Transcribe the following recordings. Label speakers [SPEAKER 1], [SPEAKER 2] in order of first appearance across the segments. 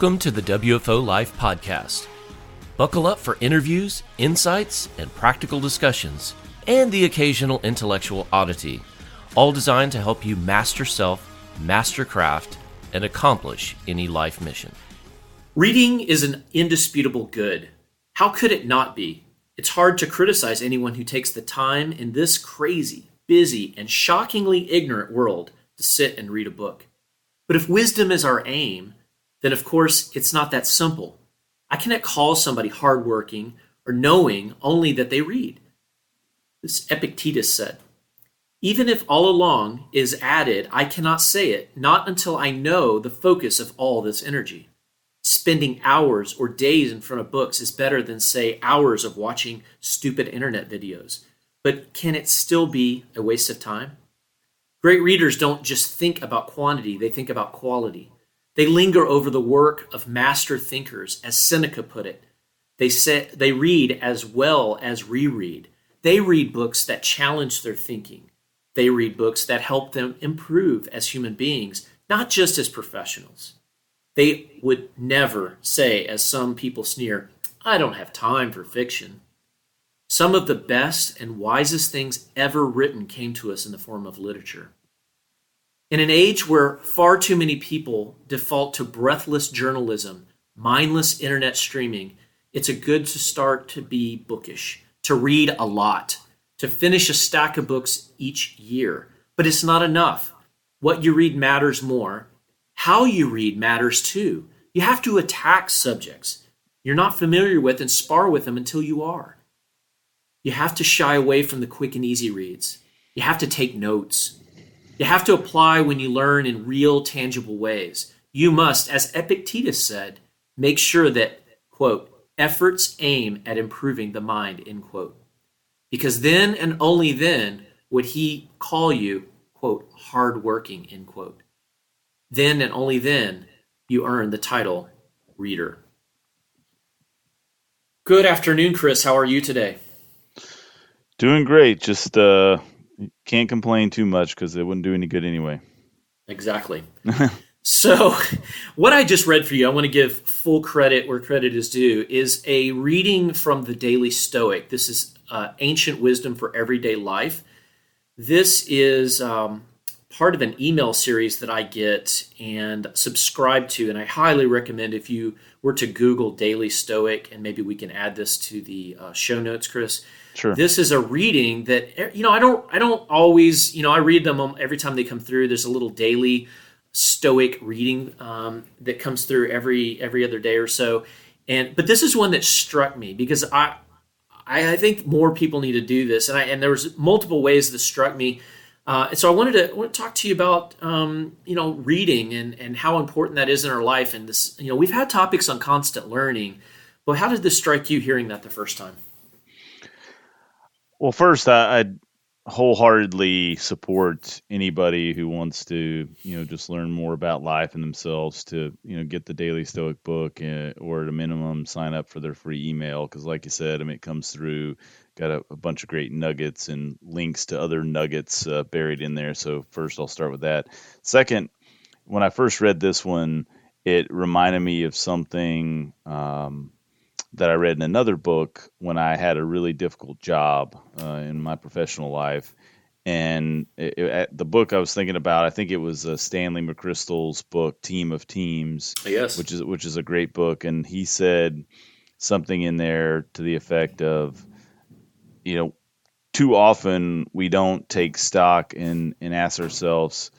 [SPEAKER 1] Welcome to the WFO Life Podcast. Buckle up for interviews, insights, and practical discussions, and the occasional intellectual oddity, all designed to help you master self, master craft, and accomplish any life mission.
[SPEAKER 2] Reading is an indisputable good. How could it not be? It's hard to criticize anyone who takes the time in this crazy, busy, and shockingly ignorant world to sit and read a book. But if wisdom is our aim, then of course it's not that simple. I cannot call somebody hardworking or knowing only that they read. This Epictetus said, Even if all along is added, I cannot say it, not until I know the focus of all this energy. Spending hours or days in front of books is better than, say, hours of watching stupid internet videos. But can it still be a waste of time? Great readers don't just think about quantity, they think about quality. They linger over the work of master thinkers, as Seneca put it. They, say, they read as well as reread. They read books that challenge their thinking. They read books that help them improve as human beings, not just as professionals. They would never say, as some people sneer, I don't have time for fiction. Some of the best and wisest things ever written came to us in the form of literature. In an age where far too many people default to breathless journalism, mindless internet streaming, it's a good to start to be bookish, to read a lot, to finish a stack of books each year. But it's not enough. What you read matters more. How you read matters too. You have to attack subjects you're not familiar with and spar with them until you are. You have to shy away from the quick and easy reads. You have to take notes. You have to apply when you learn in real, tangible ways. You must, as Epictetus said, make sure that, quote, efforts aim at improving the mind, end quote. Because then and only then would he call you, quote, hardworking, end quote. Then and only then you earn the title reader. Good afternoon, Chris. How are you today?
[SPEAKER 3] Doing great. Just uh, can't complain too much because it wouldn't do any good anyway.
[SPEAKER 2] Exactly. so, what I just read for you, I want to give full credit where credit is due, is a reading from the Daily Stoic. This is uh, ancient wisdom for everyday life. This is um, part of an email series that I get and subscribe to, and I highly recommend if you were to Google Daily Stoic, and maybe we can add this to the uh, show notes, Chris.
[SPEAKER 3] Sure.
[SPEAKER 2] This is a reading that eh, you know I don't I don't always you know I read them every time they come through. There's a little daily Stoic reading um, that comes through every every other day or so, and but this is one that struck me because I I, I think more people need to do this, and I and there was multiple ways that struck me. Uh, and so I wanted to, I want to talk to you about um, you know reading and and how important that is in our life. And this you know we've had topics on constant learning, but how did this strike you hearing that the first time?
[SPEAKER 3] Well, first, I, I'd wholeheartedly support anybody who wants to, you know, just learn more about life and themselves to, you know, get the Daily Stoic book uh, or at a minimum sign up for their free email. Because, like you said, I mean, it comes through, got a, a bunch of great nuggets and links to other nuggets uh, buried in there. So, first, I'll start with that. Second, when I first read this one, it reminded me of something. Um, that I read in another book when I had a really difficult job uh, in my professional life. And it, it, the book I was thinking about, I think it was uh, Stanley McChrystal's book, Team of Teams,
[SPEAKER 2] yes,
[SPEAKER 3] which is which is a great book. And he said something in there to the effect of, you know, too often we don't take stock and and ask ourselves,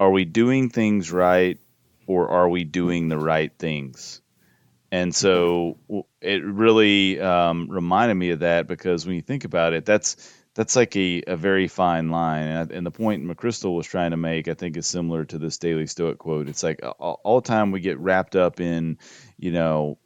[SPEAKER 3] are we doing things right, or are we doing the right things? And so it really um, reminded me of that because when you think about it, that's that's like a, a very fine line. And, and the point McChrystal was trying to make, I think, is similar to this Daily Stoic quote. It's like all, all the time we get wrapped up in, you know,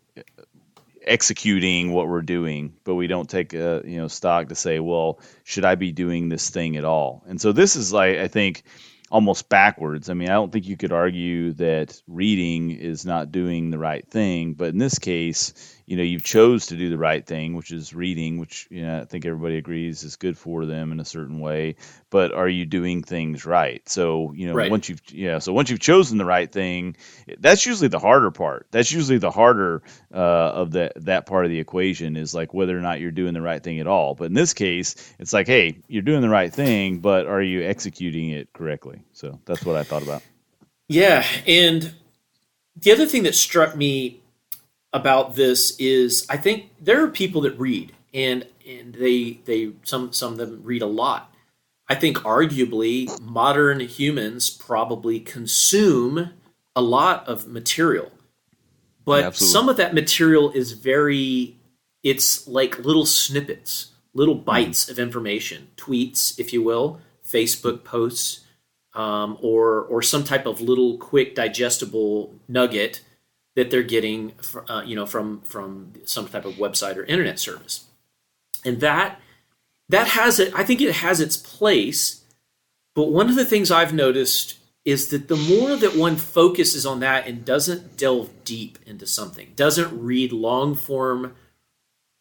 [SPEAKER 3] executing what we're doing, but we don't take a you know stock to say, well, should I be doing this thing at all? And so this is like I think almost backwards. I mean, I don't think you could argue that reading is not doing the right thing, but in this case, you know you've chose to do the right thing which is reading which you know i think everybody agrees is good for them in a certain way but are you doing things right? So you know
[SPEAKER 2] Right.
[SPEAKER 3] once you've yeah so once you've chosen the right thing that's usually the harder part. That's usually the harder uh, of that that part of the equation is like whether or not you're doing the right thing at all. But in this case it's like hey you're doing the right thing but are you executing it correctly? So that's what i thought about.
[SPEAKER 2] Yeah, and the other thing that struck me about this is I think there are people that read and and they they some some of them read a lot. I think arguably modern humans probably consume a lot of material. But
[SPEAKER 3] Yeah,
[SPEAKER 2] some of that material is very it's like little snippets, little bites of information, tweets if you will, Facebook posts um, or or some type of little quick digestible nugget that they're getting uh, you know from from some type of website or internet service. And that that has it i think it has its place but one of the things i've noticed is that the more that one focuses on that and doesn't delve deep into something doesn't read long form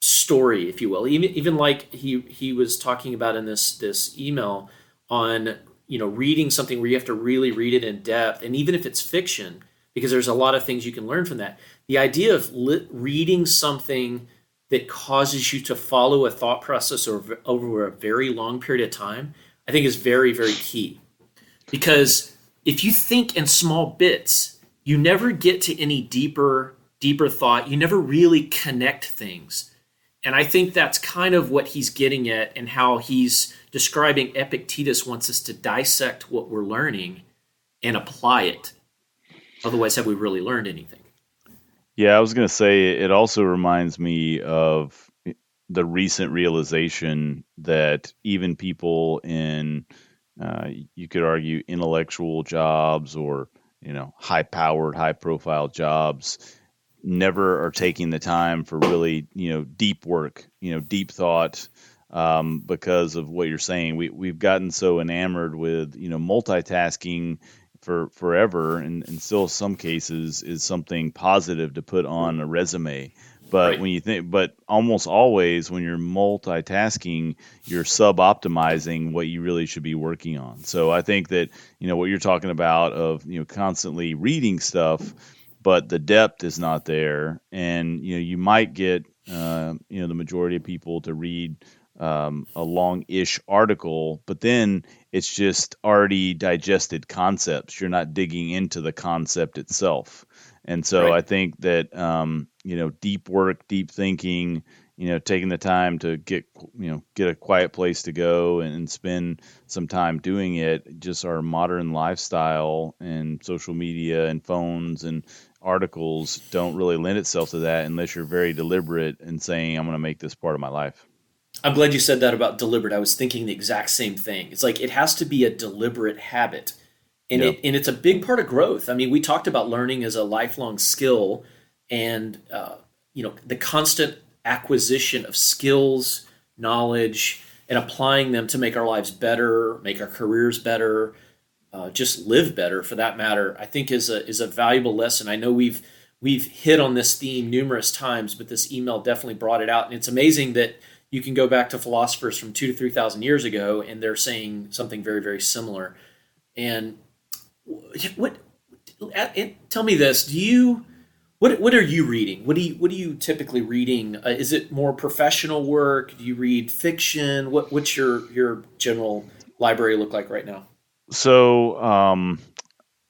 [SPEAKER 2] story if you will even even like he he was talking about in this this email on you know reading something where you have to really read it in depth and even if it's fiction because there's a lot of things you can learn from that. The idea of lit, reading something that causes you to follow a thought process over, over a very long period of time i think is very very key. Because if you think in small bits you never get to any deeper deeper thought. You never really connect things. And I think that's kind of what he's getting at and how he's describing Epictetus wants us to dissect what we're learning and apply it. Otherwise, have we really learned anything?
[SPEAKER 3] Yeah, I was going to say it also reminds me of the recent realization that even people in, uh, you could argue, intellectual jobs or you know high-powered, high-profile jobs never are taking the time for really you know deep work, you know deep thought. Um, because of what you're saying, we we've gotten so enamored with you know multitasking for forever and, and still some cases is something positive to put on a resume. But
[SPEAKER 2] Right.
[SPEAKER 3] when you think but almost always when you're multitasking you're sub optimizing what you really should be working on. So i think that you know what you're talking about of you know constantly reading stuff but the depth is not there. And you know you might get uh, you know the majority of people to read um, a long-ish article but then it's just already digested concepts. You're not digging into the concept itself. And so
[SPEAKER 2] Right.
[SPEAKER 3] i think that um, you know deep work deep thinking you know taking the time to get you know get a quiet place to go and spend some time doing it just our modern lifestyle and social media and phones and articles don't really lend itself to that unless you're very deliberate in saying i'm going to make this part of my life
[SPEAKER 2] I'm glad you said that about deliberate. I was thinking the exact same thing. It's like it has to be a deliberate habit. And
[SPEAKER 3] Yeah.
[SPEAKER 2] it and it's a big part of growth. I mean, we talked about learning as a lifelong skill and uh, you know, the constant acquisition of skills, knowledge, and applying them to make our lives better, make our careers better, uh, just live better for that matter. I think is a is a valuable lesson. I know we've we've hit on this theme numerous times, but this email definitely brought it out. And it's amazing that you can go back to philosophers from two to three thousand years ago, and they're saying something very very similar. And what? Tell me this: Do you? What, what are you reading? What do you what are you typically reading? Uh, is it more professional work? Do you read fiction? What what's your your general library look like right now?
[SPEAKER 3] So, um,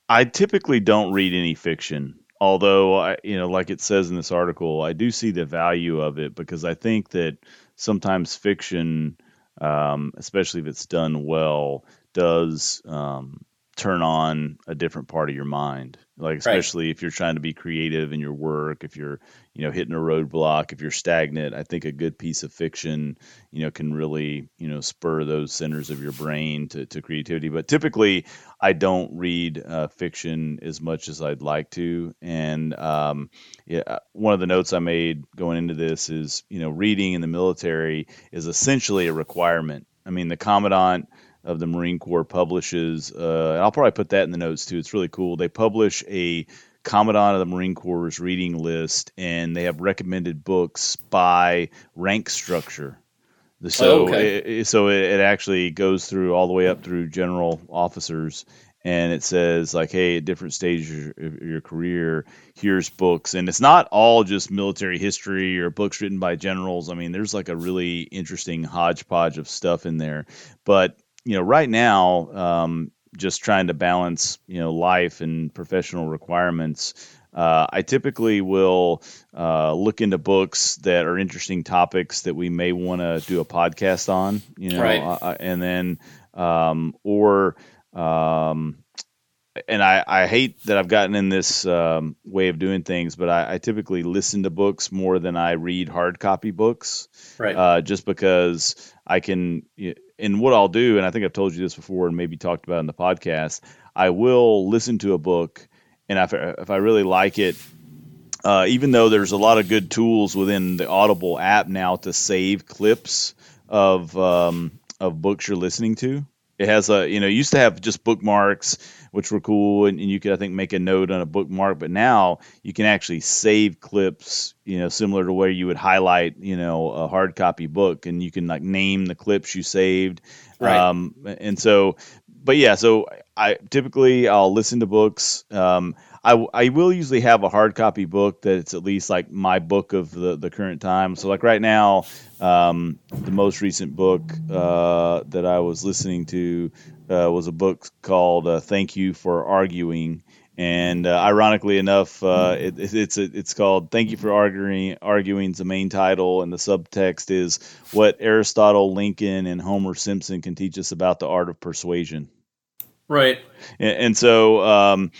[SPEAKER 3] I typically don't read any fiction, although I, you know, like it says in this article, I do see the value of it because I think that sometimes fiction, um, especially if it's done well, does um, turn on a different part of your mind. Like especially if you're trying to be creative in your work, if you're you know hitting a roadblock, if you're stagnant, I think a good piece of fiction you know can really you know spur those centers of your brain to, to creativity. But typically, I don't read uh, fiction as much as I'd like to, and um, yeah, one of the notes I made going into this is you know reading in the military is essentially a requirement. I mean, the commandant of the Marine Corps publishes, uh, and I'll probably put that in the notes too. It's really cool. They publish a Commandant of the Marine Corps' reading list, and they have recommended books by rank structure. So,
[SPEAKER 2] Oh, okay.
[SPEAKER 3] it, so it, actually goes through all the way up through general officers, and it says like, hey, at different stages of your, of your career, here's books, and it's not all just military history or books written by generals. I mean, there's like a really interesting hodgepodge of stuff in there, but you know, right now, um, just trying to balance, you know, life and professional requirements. Uh, I typically will uh, look into books that are interesting topics that we may want to do a podcast on, you know,
[SPEAKER 2] Right.
[SPEAKER 3] uh, and then um, or um, and I, I hate that I've gotten in this um, way of doing things, but I, I typically listen to books more than I read hard copy books
[SPEAKER 2] Right.
[SPEAKER 3] uh, just because I can. And what I'll do, and I think I've told you this before, and maybe talked about in the podcast, I will listen to a book, and if, if I really like it, uh, even though there's a lot of good tools within the Audible app now to save clips of um, of books you're listening to. It has a you know used to have just bookmarks which were cool and, and you could I think make a note on a bookmark, but now you can actually save clips you know similar to where you would highlight you know a hard copy book and you can like name the clips you saved.
[SPEAKER 2] Right.
[SPEAKER 3] Um, and so, but yeah, so I typically I'll listen to books. Um, I, I will usually have a hard copy book that's at least like my book of the, the current time. So like right now, um, the most recent book uh, that I was listening to uh, was a book called uh, "Thank You for Arguing," and uh, ironically enough, uh, it, it- it's it's called "Thank You for Arguing." Arguing's the main title, and the subtext is what Aristotle, Lincoln, and Homer Simpson can teach us about the art of persuasion.
[SPEAKER 2] Right.
[SPEAKER 3] And, and so, um,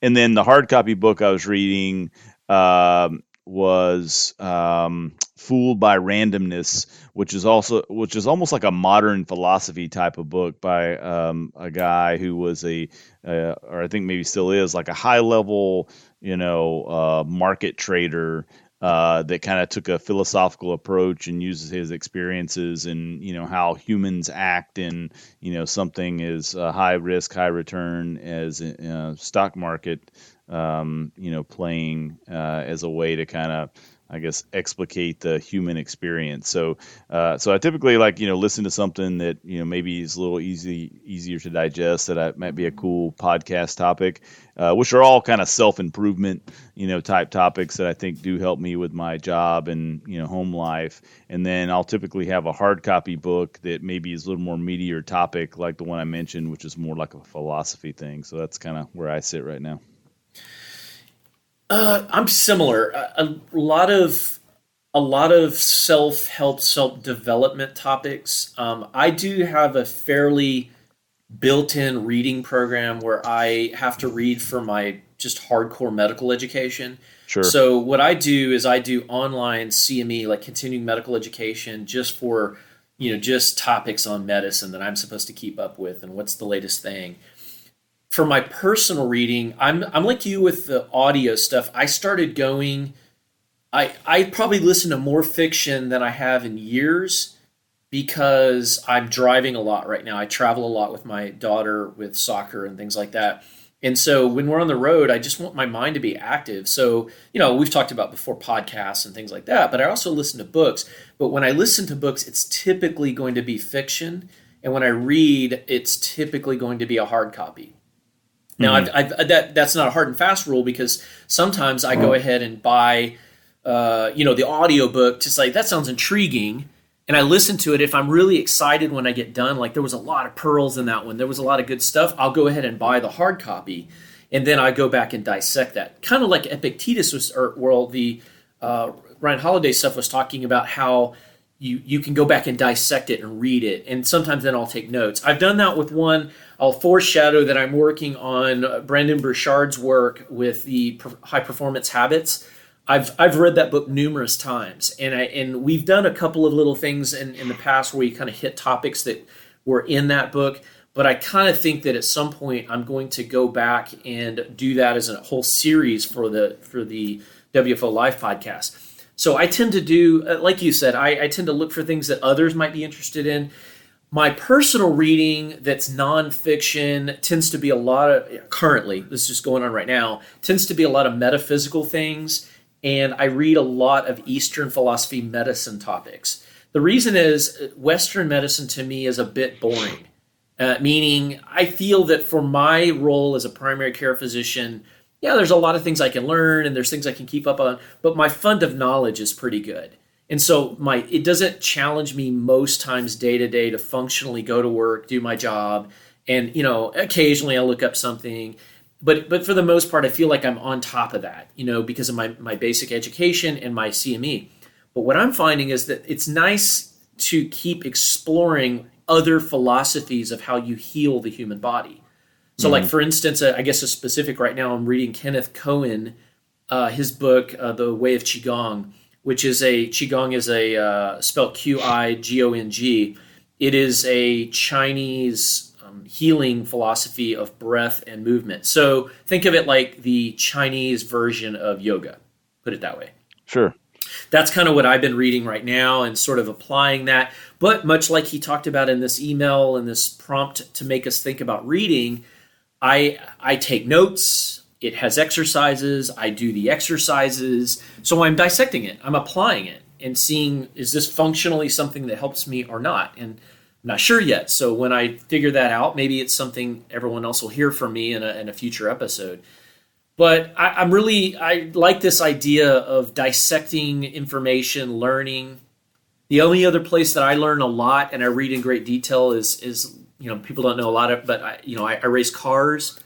[SPEAKER 3] and then the hard copy book I was reading um, was um, "Fooled by Randomness," which is also which is almost like a modern philosophy type of book by um, a guy who was a, uh, or I think maybe still is, like a high level, you know, uh, market trader uh, that kind of took a philosophical approach and uses his experiences and you know how humans act in you know something is a high risk, high return as a uh, stock market, um, you know, playing uh, as a way to kind of I guess explicate the human experience. So, uh, so I typically like you know listen to something that you know maybe is a little easy easier to digest that I, might be a cool podcast topic, uh, which are all kind of self improvement you know type topics that I think do help me with my job and you know home life. And then I'll typically have a hard copy book that maybe is a little more meatier topic, like the one I mentioned, which is more like a philosophy thing. So that's kind of where I sit right now.
[SPEAKER 2] Uh, I'm similar. A, a lot of a lot of self help, self development topics. Um, I do have a fairly built in reading program where I have to read for my just hardcore medical education.
[SPEAKER 3] Sure.
[SPEAKER 2] So what I do is I do online CME, like continuing medical education, just for you know just topics on medicine that I'm supposed to keep up with and what's the latest thing. For my personal reading, I'm I'm like you with the audio stuff. I started going. I I probably listen to more fiction than I have in years because I'm driving a lot right now. I travel a lot with my daughter with soccer and things like that. And so when we're on the road, I just want my mind to be active. So, you know, we've talked about before podcasts and things like that, but I also listen to books. But when I listen to books, it's typically going to be fiction. And when I read, it's typically going to be a hard copy. Now, I've, I've, that that's not a hard and fast rule because sometimes I go ahead and buy, uh, you know, the audiobook to say that sounds intriguing, and I listen to it. If I'm really excited when I get done, like there was a lot of pearls in that one, there was a lot of good stuff. I'll go ahead and buy the hard copy, and then I go back and dissect that. Kind of like Epictetus was, or well, the uh, Ryan Holiday stuff was talking about how you you can go back and dissect it and read it. And sometimes then i'll take notes. I've done that with one i'll foreshadow that i'm working on uh, brendon burchard's work with the high performance habits. I've i've read that book numerous times and i and we've done a couple of little things in in the past where we kind of hit topics that were in that book but i kind of think that at some point i'm going to go back and do that as a whole series for the for the wfo live podcast so I tend to do, uh, like you said, I, I tend to look for things that others might be interested in. my personal reading that's nonfiction tends to be a lot of currently this is just going on right now tends to be a lot of metaphysical things and i read a lot of eastern philosophy medicine topics the reason is western medicine to me is a bit boring uh, meaning i feel that for my role as a primary care physician yeah there's a lot of things i can learn and there's things i can keep up on but my fund of knowledge is pretty good. And so my it doesn't challenge me most times day to day to functionally go to work do my job and you know occasionally I'll look up something. But but for the most part i feel like i'm on top of that you know because of my, my basic education and my cme but what i'm finding is that it's nice to keep exploring other philosophies of how you heal the human body so mm-hmm. like for instance uh, i guess a specific right now i'm reading kenneth cohen uh, his book uh, the way of qigong which is a qigong is a uh, spelled Q I G O N G. It is a Chinese um, healing philosophy of breath and movement. So think of it like the Chinese version of yoga. Put it that way.
[SPEAKER 3] Sure.
[SPEAKER 2] That's kind of what I've been reading right now and sort of applying that. But much like he talked about in this email and this prompt to make us think about reading, I I take notes it has exercises. I do the exercises. So I'm dissecting it. I'm applying it and seeing is this functionally something that helps me or not. And I'm not sure yet. So when I figure that out, maybe it's something everyone else will hear from me in a, in a future episode. But I, am really I like this idea of dissecting information, learning. The only other place that I learn a lot and I read in great detail is is you know people don't know a lot of, but I, you know I, I race cars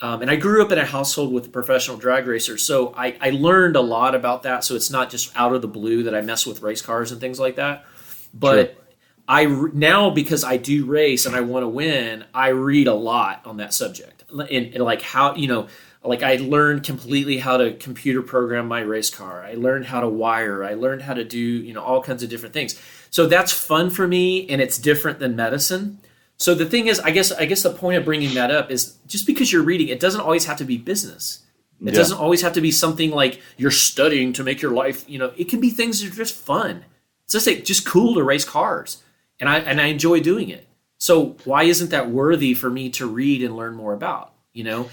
[SPEAKER 2] um, and I grew up in a household with a professional drag racer, so I, I, learned a lot about that. So it's not just out of the blue that I mess with race cars and things like that. But sure. I now because I do race and I want to win, I read a lot on that subject and, and, like how you know, like I learned completely how to computer program my race car. I learned how to wire. I learned how to do you know all kinds of different things. So that's fun for me, and it's different than medicine. So the thing is, I guess I guess the point of bringing that up is just because you're reading, it doesn't always have to be business. It yeah. doesn't always have to be something like you're studying to make your life. You know, it can be things that are just fun. It's just like just cool to race cars, and I and I enjoy doing it. So why isn't that worthy for me to read and learn more about? You know,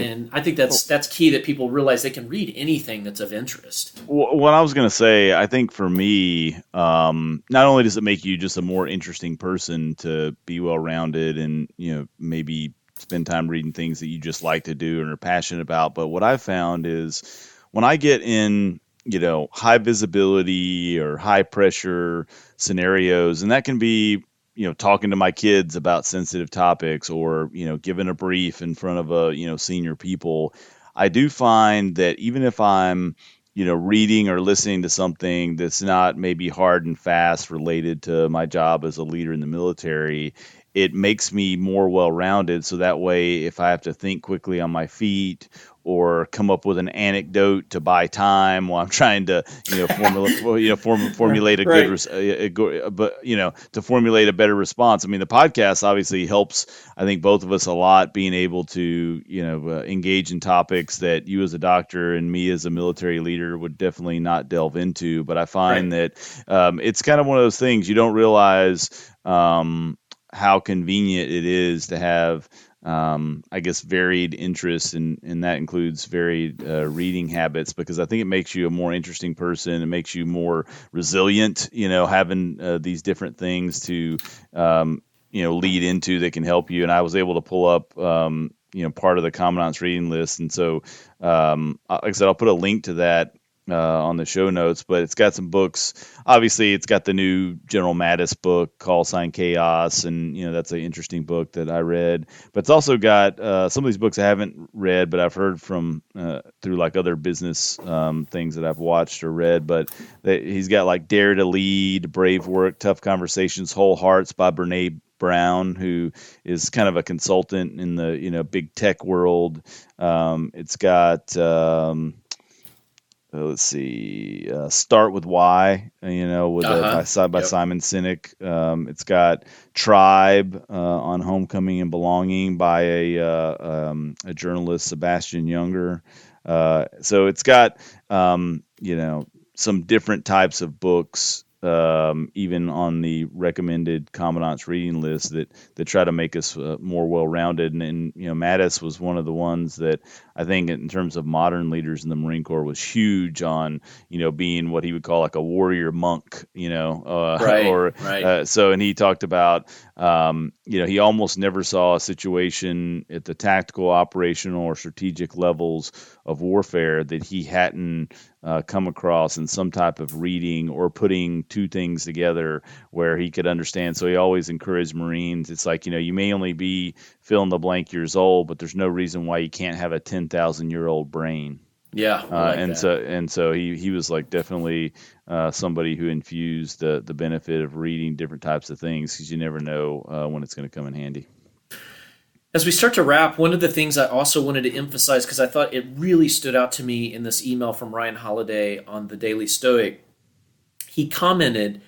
[SPEAKER 2] and I think that's that's key that people realize they can read anything that's of interest.
[SPEAKER 3] What I was going to say, I think for me, um, not only does it make you just a more interesting person to be well rounded and you know maybe spend time reading things that you just like to do and are passionate about, but what I've found is when I get in you know high visibility or high pressure scenarios, and that can be you know talking to my kids about sensitive topics or you know giving a brief in front of a you know senior people i do find that even if i'm you know reading or listening to something that's not maybe hard and fast related to my job as a leader in the military it makes me more well rounded so that way if i have to think quickly on my feet or come up with an anecdote to buy time while I'm trying to, you know, formula, you know, form, formulate a right. good, a, a good, but you know, to formulate a better response. I mean, the podcast obviously helps. I think both of us a lot being able to, you know, uh, engage in topics that you as a doctor and me as a military leader would definitely not delve into. But I find right. that um, it's kind of one of those things you don't realize um, how convenient it is to have um, I guess varied interests, and and that includes varied uh, reading habits because I think it makes you a more interesting person. It makes you more resilient. You know, having uh, these different things to um, you know lead into that can help you. And I was able to pull up. Um, you know, part of the commandant's reading list, and so, um, like I said, I'll put a link to that uh, on the show notes, but it's got some books. Obviously, it's got the new General Mattis book, Call Sign Chaos, and you know that's an interesting book that I read. But it's also got uh, some of these books I haven't read, but I've heard from uh, through like other business um, things that I've watched or read. But he's got like Dare to Lead, Brave Work, Tough Conversations, Whole Hearts by Brene Brown, who is kind of a consultant in the you know big tech world. Um, it's got um, let's see, uh, start with why, you know, with uh-huh. by, by yep. Simon Sinek. Um, it's got Tribe uh, on Homecoming and Belonging by a uh, um, a journalist, Sebastian Junger. Uh, so it's got um, you know some different types of books um, even on the recommended commandant's reading list that that try to make us uh, more well rounded. And, and, you know, Mattis was one of the ones that I think, in terms of modern leaders in the Marine Corps, was huge on you know being what he would call like a warrior monk. You know,
[SPEAKER 2] uh, right,
[SPEAKER 3] or
[SPEAKER 2] right.
[SPEAKER 3] Uh, so, and he talked about um, you know he almost never saw a situation at the tactical, operational, or strategic levels of warfare that he hadn't uh, come across in some type of reading or putting two things together where he could understand. So he always encouraged Marines. It's like, you know, you may only be fill in the blank years old, but there's no reason why you can't have a 10,000 year old brain.
[SPEAKER 2] Yeah,
[SPEAKER 3] uh, and that. so and so he he was like definitely uh, somebody who infused the the benefit of reading different types of things because you never know uh, when it's going to come in handy.
[SPEAKER 2] As we start to wrap, one of the things I also wanted to emphasize because I thought it really stood out to me in this email from Ryan Holiday on the Daily Stoic, he commented,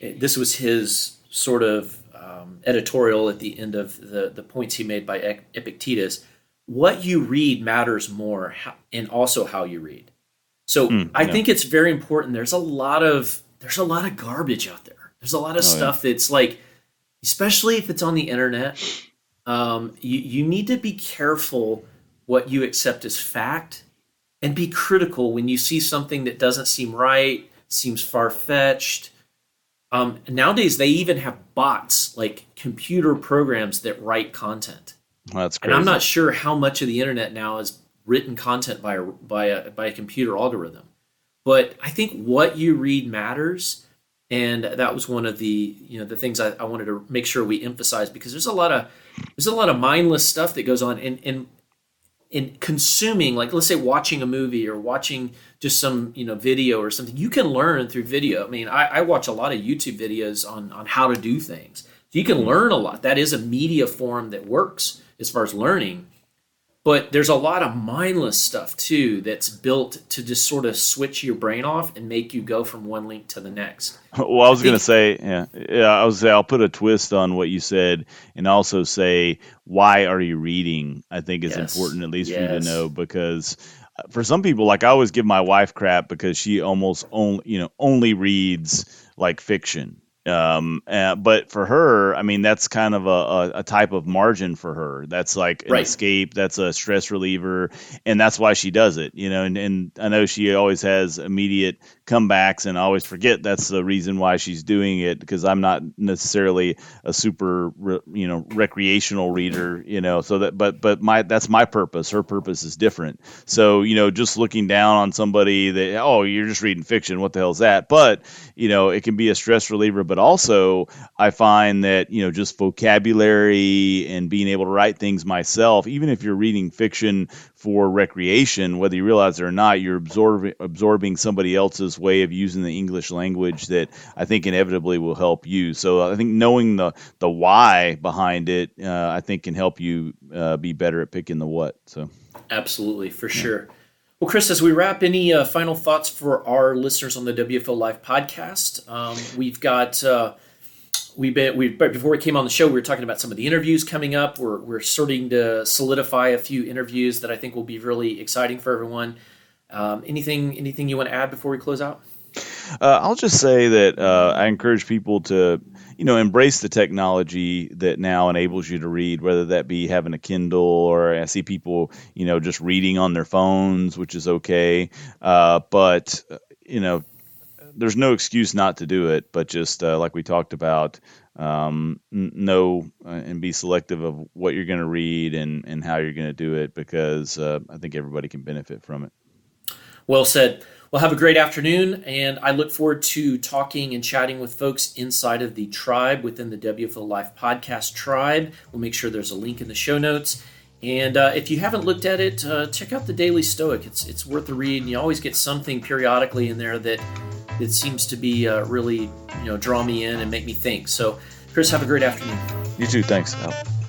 [SPEAKER 2] this was his sort of um, editorial at the end of the, the points he made by Epictetus. What you read matters more, and also how you read. So mm, I yeah. think it's very important. There's a lot of there's a lot of garbage out there. There's a lot of oh, stuff yeah. that's like, especially if it's on the internet um, you, you need to be careful what you accept as fact and be critical when you see something that doesn't seem right, seems far fetched. Um, nowadays, they even have bots, like computer programs that write content.
[SPEAKER 3] That's crazy.
[SPEAKER 2] And I'm not sure how much of the internet now is written content by a, by a, by a computer algorithm. But I think what you read matters and that was one of the you know the things I, I, wanted to make sure we emphasize because there's a lot of there's a lot of mindless stuff that goes on in in in consuming like let's say watching a movie or watching just some you know video or something. You can learn through video. I mean i, I watch a lot of youtube videos on on how to do things. So you can learn a lot. That is a media form that works as far as learning but there's a lot of mindless stuff too that's built to just sort of switch your brain off and make you go from one link to the next.
[SPEAKER 3] Well, I was going to say, yeah, yeah, I was say I'll put a twist on what you said, and also say why are you reading? I think is yes. important at least yes. for you to know because uh, for some people, like I always give my wife crap because she almost only you know only reads like fiction um, uh, but for her, I mean, that's kind of a, a, type of margin for her. That's like an right. escape. That's a stress reliever, and that's why she does it. You know, and, and I know she always has immediate comebacks, and I always forget that's the reason why she's doing it because I'm not necessarily a super, you know, recreational reader. You know, so that but but my that's my purpose. Her purpose is different. So you know, just looking down on somebody that oh, you're just reading fiction. What the hell's that? But you know, it can be a stress reliever but also I find that you know just vocabulary and being able to write things myself, even if you're reading fiction for recreation, whether you realize it or not, you're absorbing absorbing somebody else's way of using the English language that I think inevitably will help you. So I think knowing the the why behind it, uh, I think can help you uh, be better at picking the what. So
[SPEAKER 2] absolutely, for yeah. sure. Well, Chris, as we wrap, any uh, final thoughts for our listeners on the WFO Live podcast? Um, we've got. Uh, we've been we before we came on the show we were talking about some of the interviews coming up we're, we're starting to solidify a few interviews that i think will be really exciting for everyone um, anything anything you want to add before we close out
[SPEAKER 3] uh, i'll just say that uh, i encourage people to you know, embrace the technology that now enables you to read, whether that be having a Kindle or I see people, you know, just reading on their phones, which is okay. Uh, but, you know, there's no excuse not to do it, but just uh, like we talked about, um, know uh, and be selective of what you're going to read and, and how you're going to do it because uh, I think everybody can benefit from it.
[SPEAKER 2] Well said. Well, have a great afternoon, and I look forward to talking and chatting with folks inside of the tribe within the WFO Life podcast tribe. We'll make sure there's a link in the show notes. And uh, if you haven't looked at it, uh, check out the Daily Stoic. It's it's worth a read. And you always get something periodically in there that that seems to be uh, really you know draw me in and make me think. So, Chris, have a great afternoon.
[SPEAKER 3] You too. Thanks. Al.